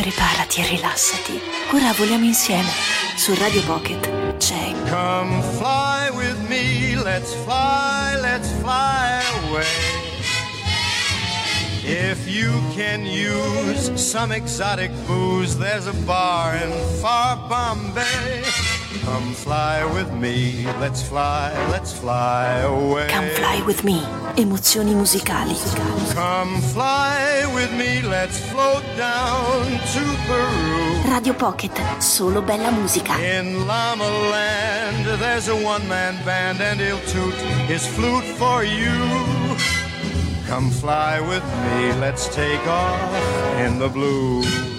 Preparati e rilassati. Ora voliamo insieme. Su Radio Pocket c'è. Come fly with me, let's fly, let's fly away. If you can use some exotic booze, there's a bar in far Bombay. Come fly with me, let's fly, let's fly away. Come Fly With Me. Emozioni musicali. Come fly with me, let's float down to Peru. Radio Pocket, solo bella musica. In Llama Land, there's a one-man band and he'll toot his flute for you. Come fly with me, let's take off in the blue.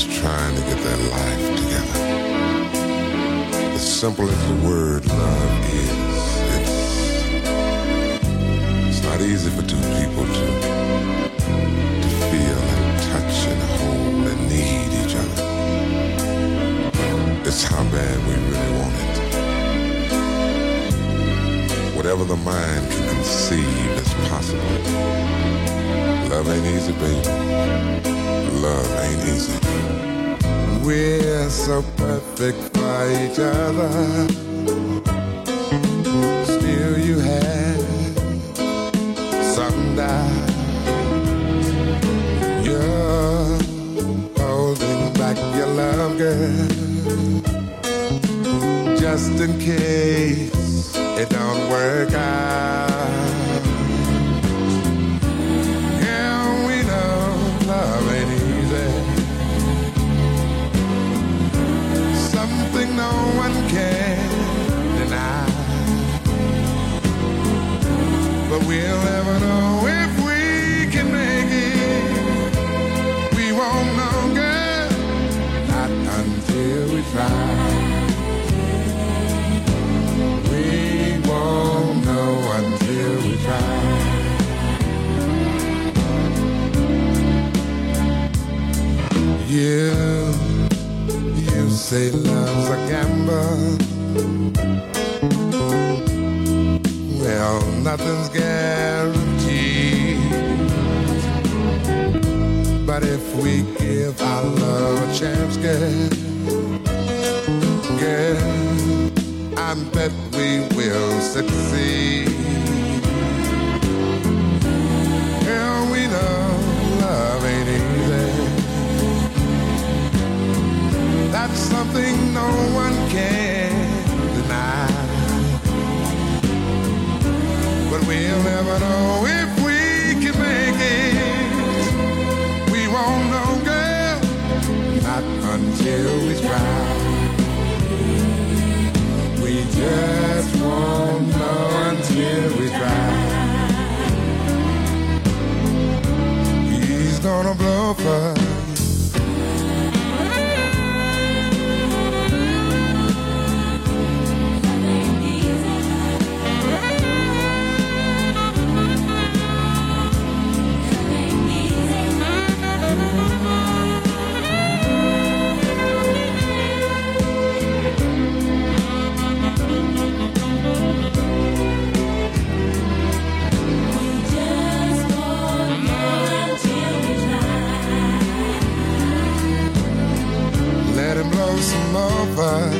Just trying to get their life together. As simple as the word love is, it's, it's not easy for two people to, to feel and touch and hold and need each other. It's how bad we really want it. Whatever the mind can conceive as possible. Love ain't easy, baby. Love ain't easy. We're so perfect for each other. Still, you have some doubt. You're holding back your love, girl, just in case nothing's guaranteed. But if we give our love a chance, girl, girl, I bet we will succeed. Girl, we know love ain't easy. That's something no one gonna river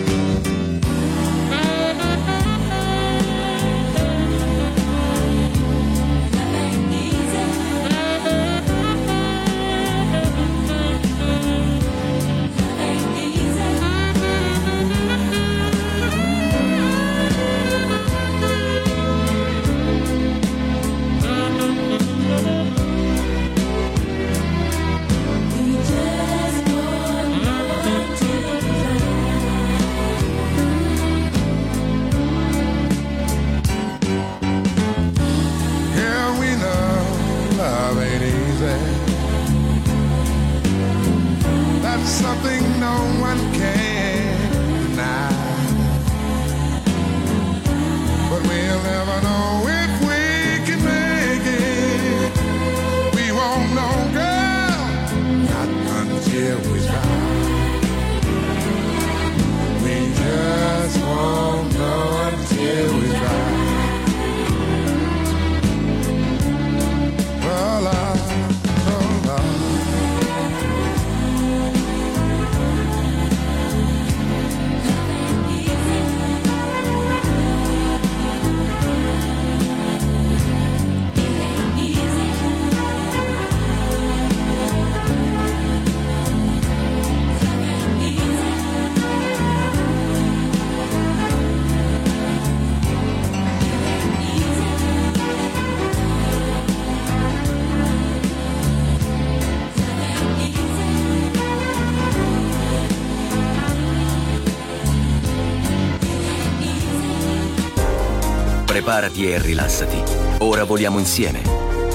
Preparati e rilassati. Ora voliamo insieme.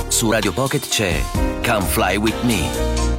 Su Radio Pocket c'è Come Fly With Me.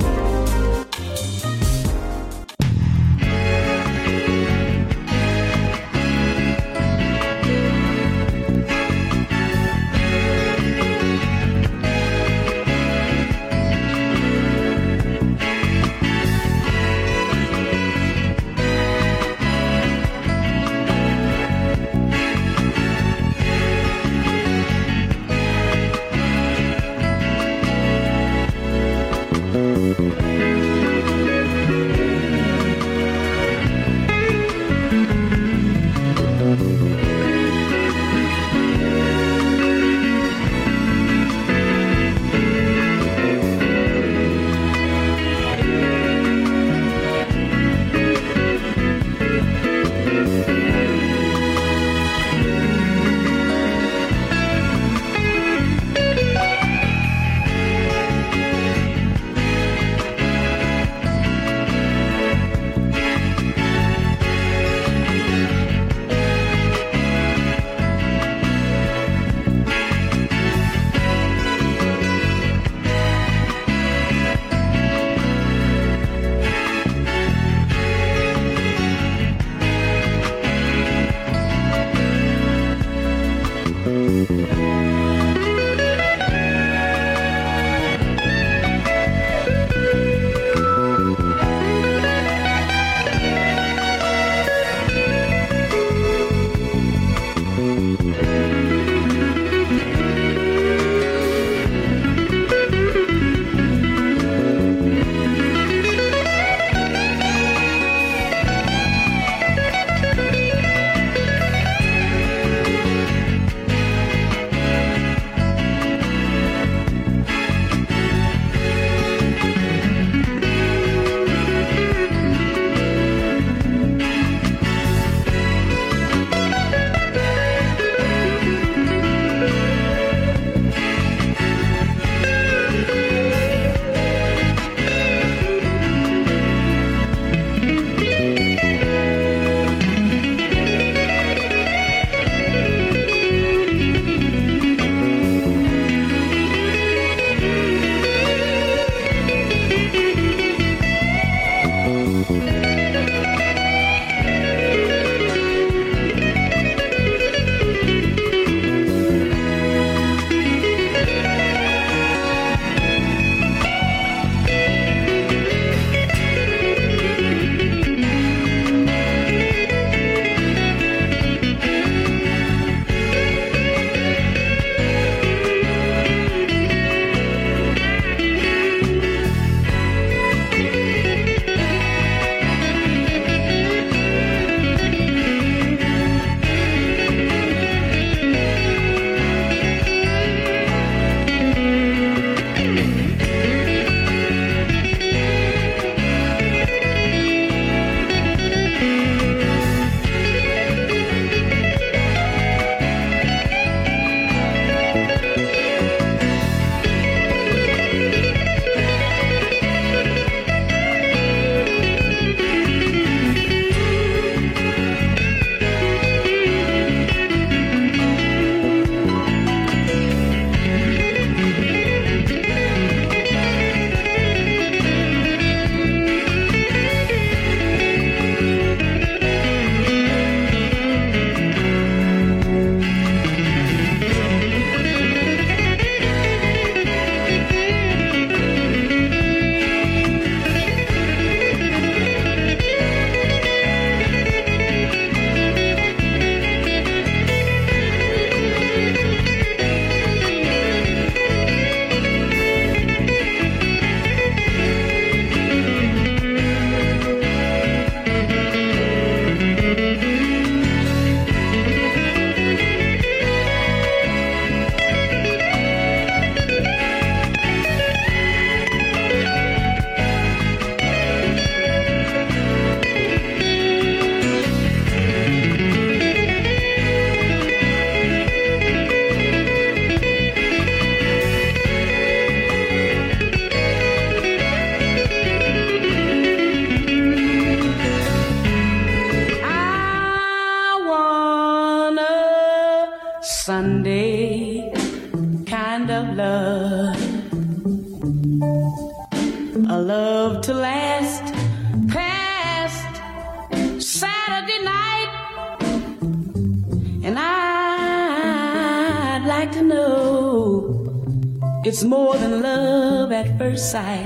side.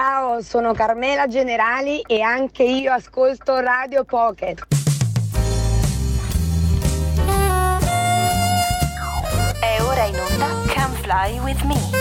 Ciao, sono Carmela Generali e anche io ascolto Radio Pocket. È ora in onda Come Fly With Me.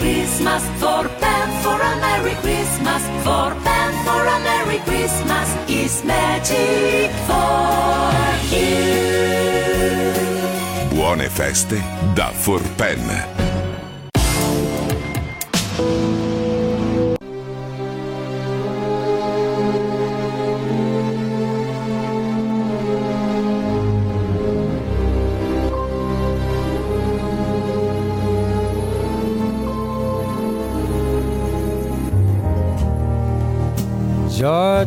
Christmas, for Pam, for a Merry Christmas, for Pam, for a Merry Christmas is magic for you. Buone feste da Forpen.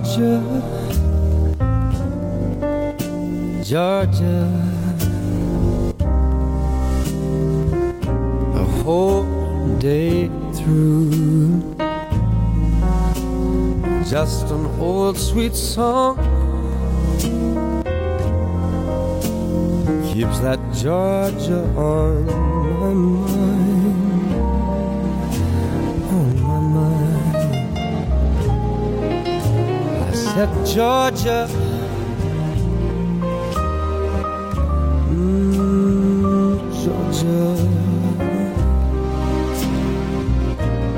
Georgia, Georgia, the whole day through. Just an old sweet song. Keeps that Georgia on my mind, Said, Georgia. Georgia.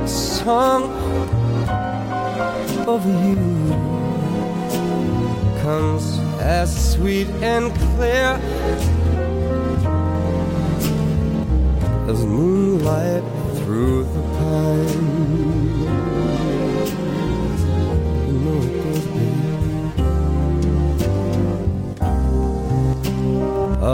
Song of you comes as sweet and clear as moonlight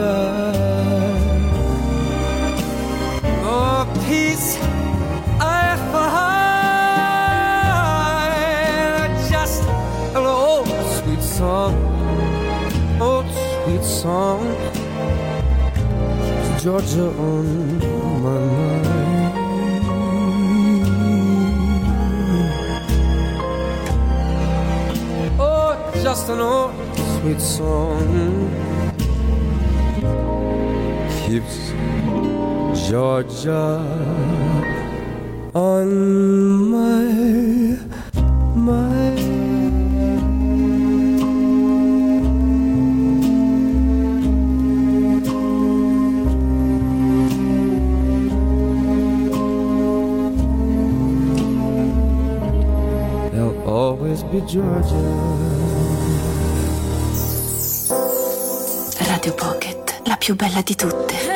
Georgia. Oh, peace I find just an old sweet song, old sweet song. Georgia on my mind. Oh, just an old sweet song keeps Georgia on my mind. There'll always be Georgia. Più bella di tutte.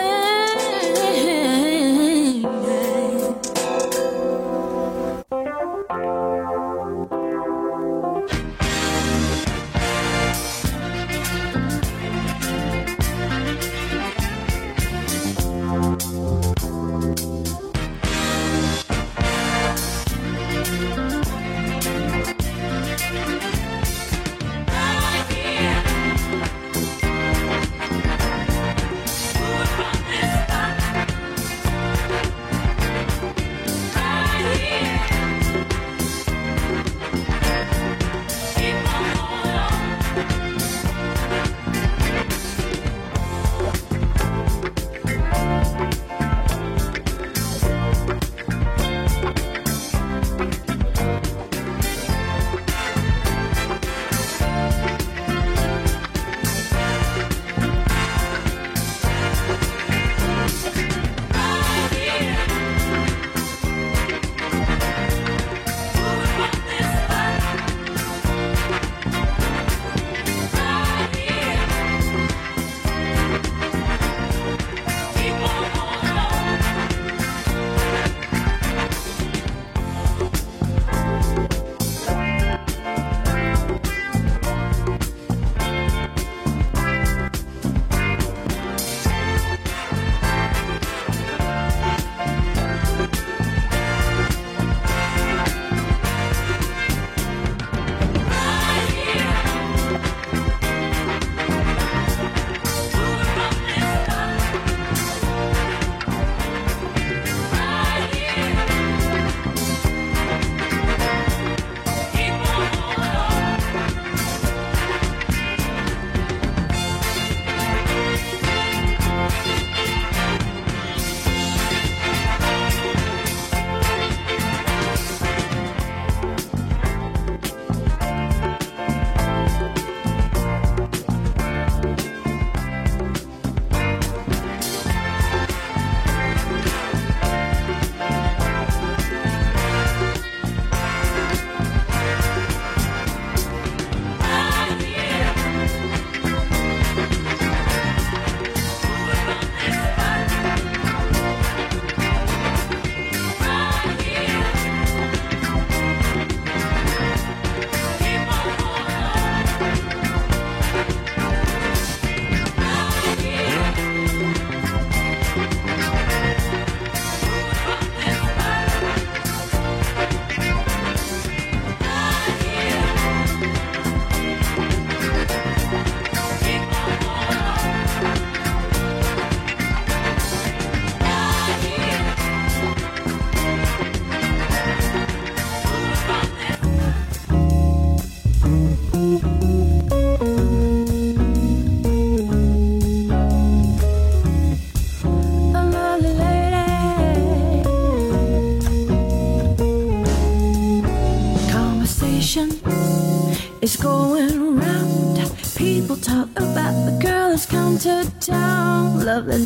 Town. Lovely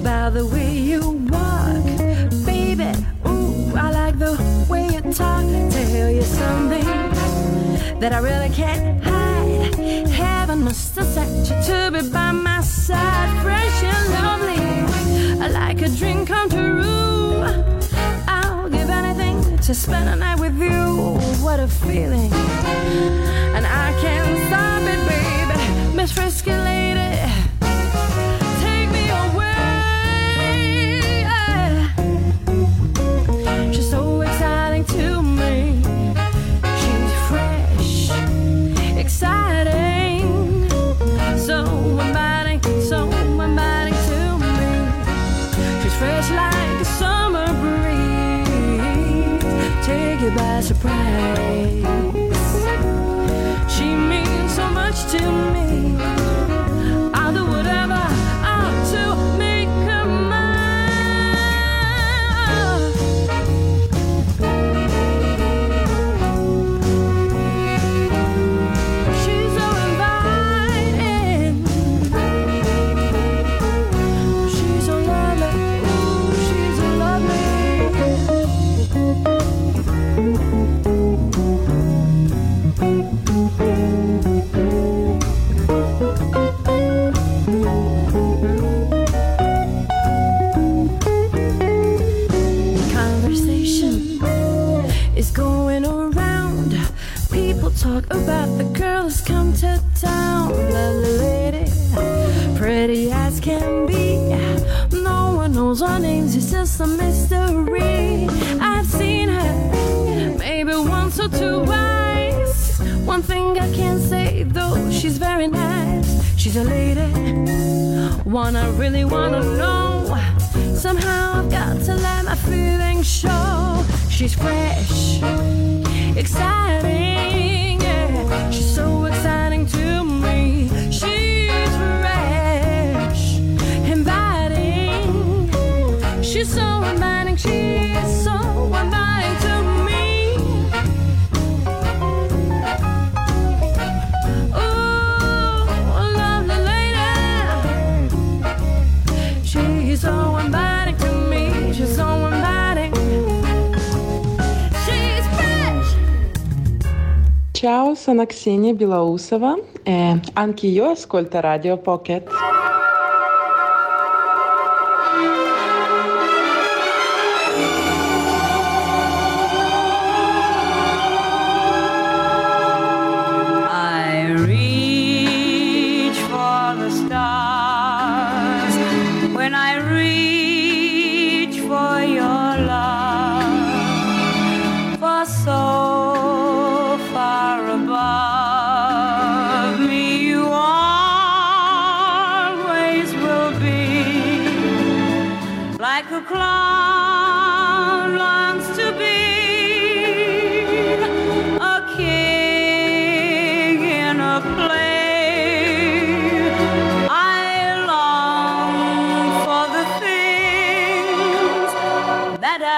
about the way you walk, baby. Ooh, I like the way you talk. Tell you something that I really can't hide. Heaven must have sent you to be by my side, fresh and lovely. I like a dream come true. I'll give anything to spend a night with you. What a feeling, and I can't stop it, baby. Miss Frisky Lady. Just a mystery. I've seen her maybe once or twice. One thing I can say though, she's very nice. She's a lady, one I really wanna know. Somehow I've got to let my feelings show. She's fresh, exciting, Ciao, sono Xenia Bilausova e anche io ascolto Radio Pocket.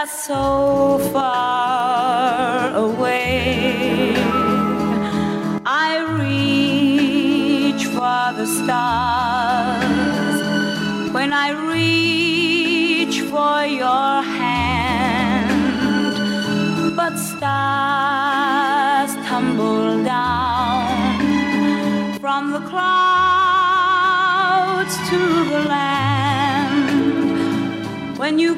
So far away. I reach for the stars when I reach for your hand but stars tumble down from the clouds to the land when you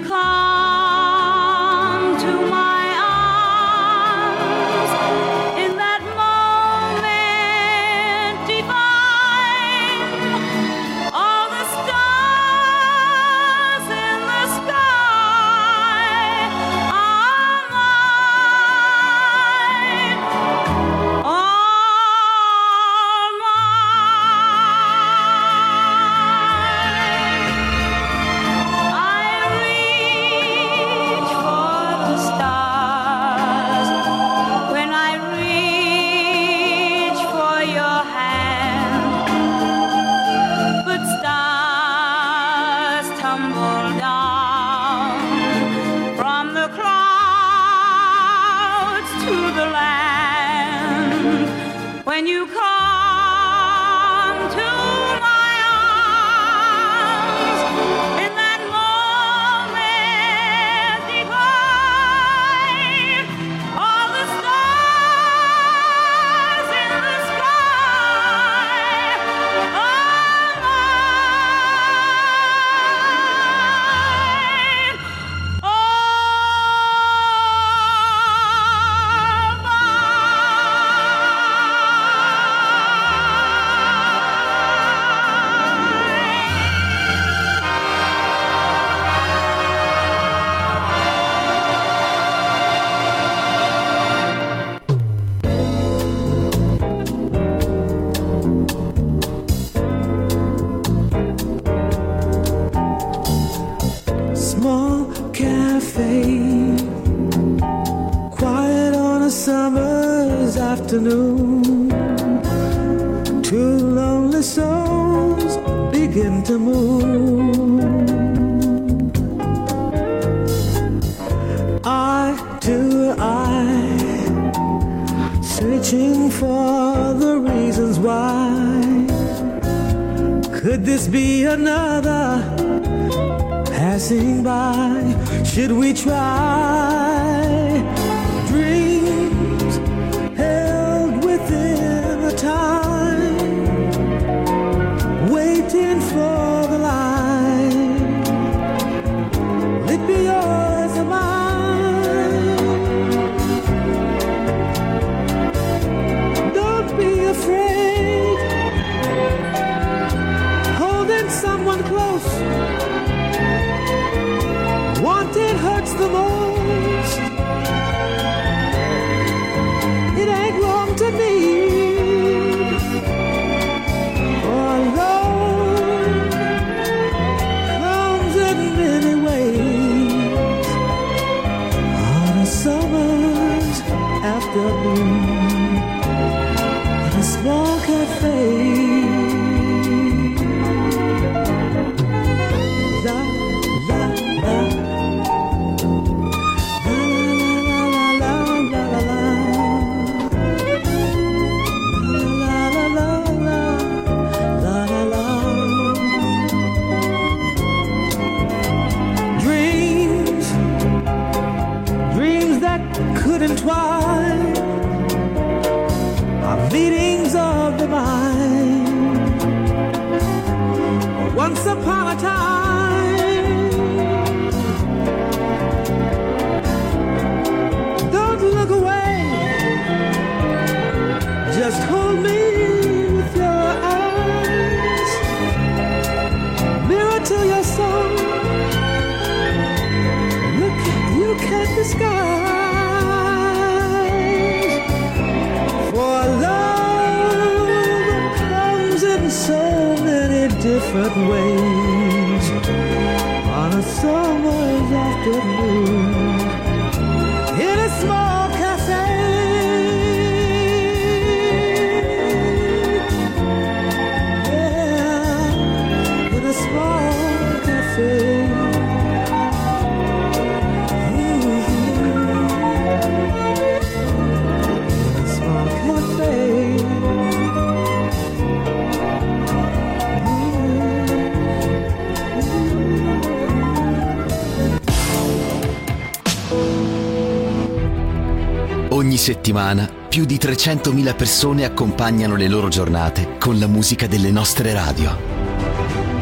settimana più di 300.000 persone accompagnano le loro giornate con la musica delle nostre radio.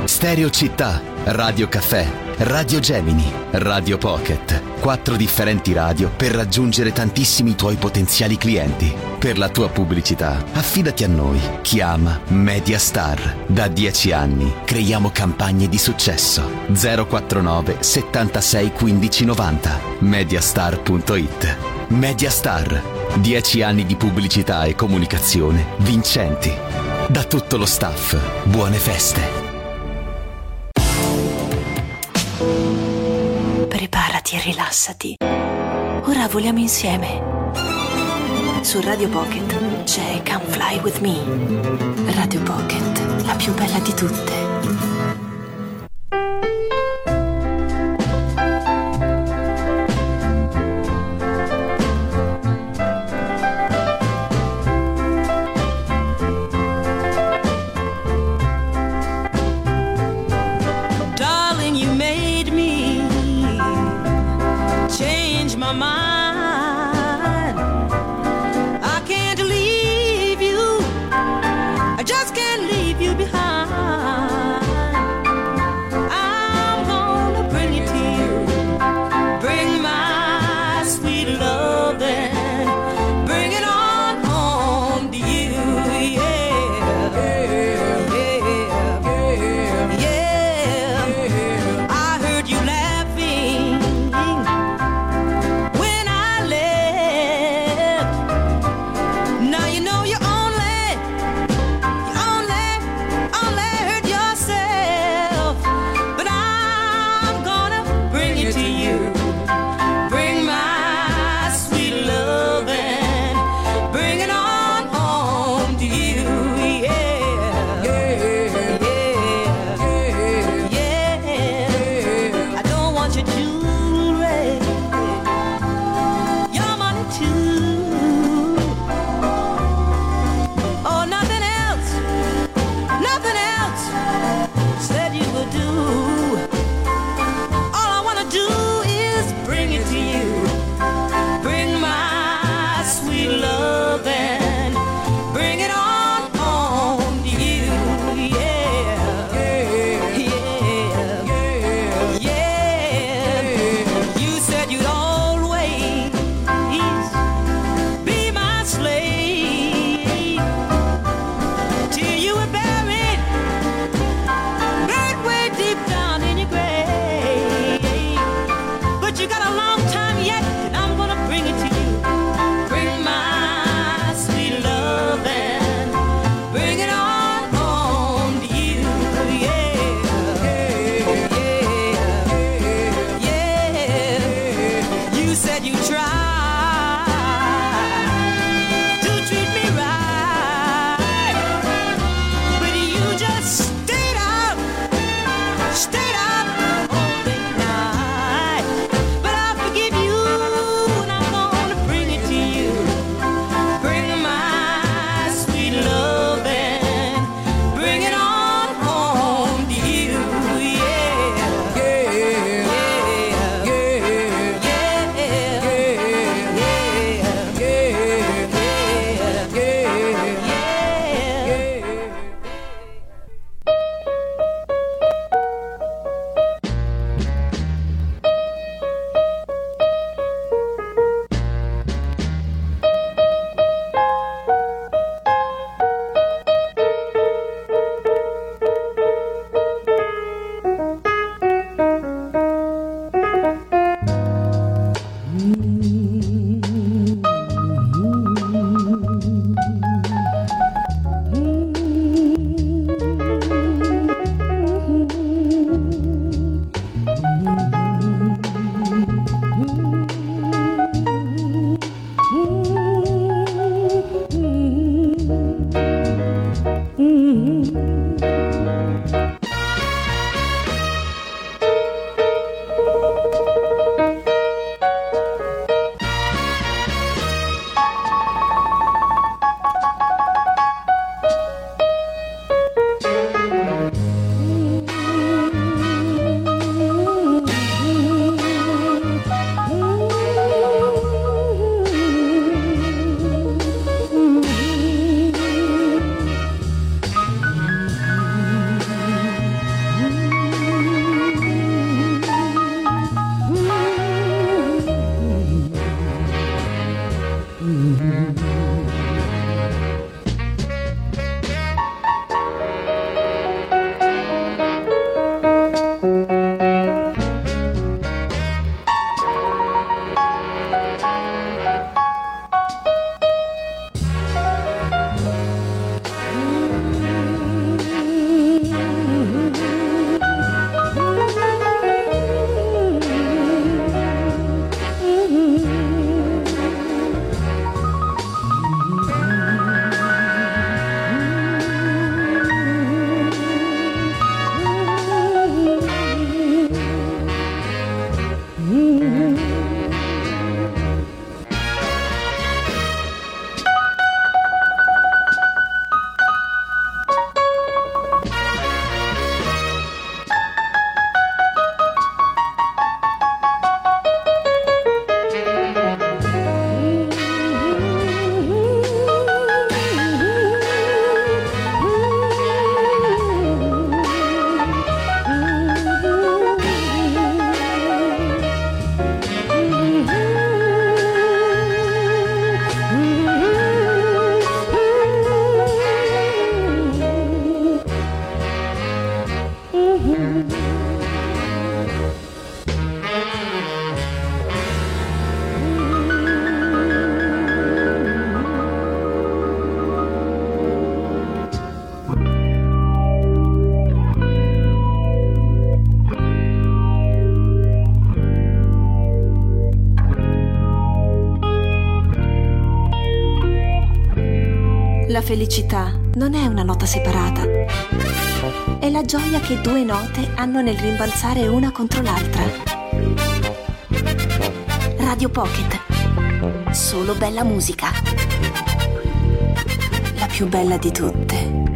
Stereo Città, Radio Caffè, Radio Gemini, Radio Pocket. Quattro differenti radio per raggiungere tantissimi tuoi potenziali clienti. Per la tua pubblicità, affidati a noi. Chiama Mediastar. Da 10 anni creiamo campagne di successo. 049 76 15 90. Mediastar.it. Mediastar. 10 anni di pubblicità e comunicazione vincenti. Da tutto lo staff, buone feste. Preparati e rilassati. Ora voliamo insieme. Su Radio Pocket c'è Come Fly With Me. Radio Pocket, la più bella di tutte. Felicità non è una nota separata. È la gioia che due note hanno nel rimbalzare una contro l'altra. Radio Pocket. Solo bella musica. La più bella di tutte.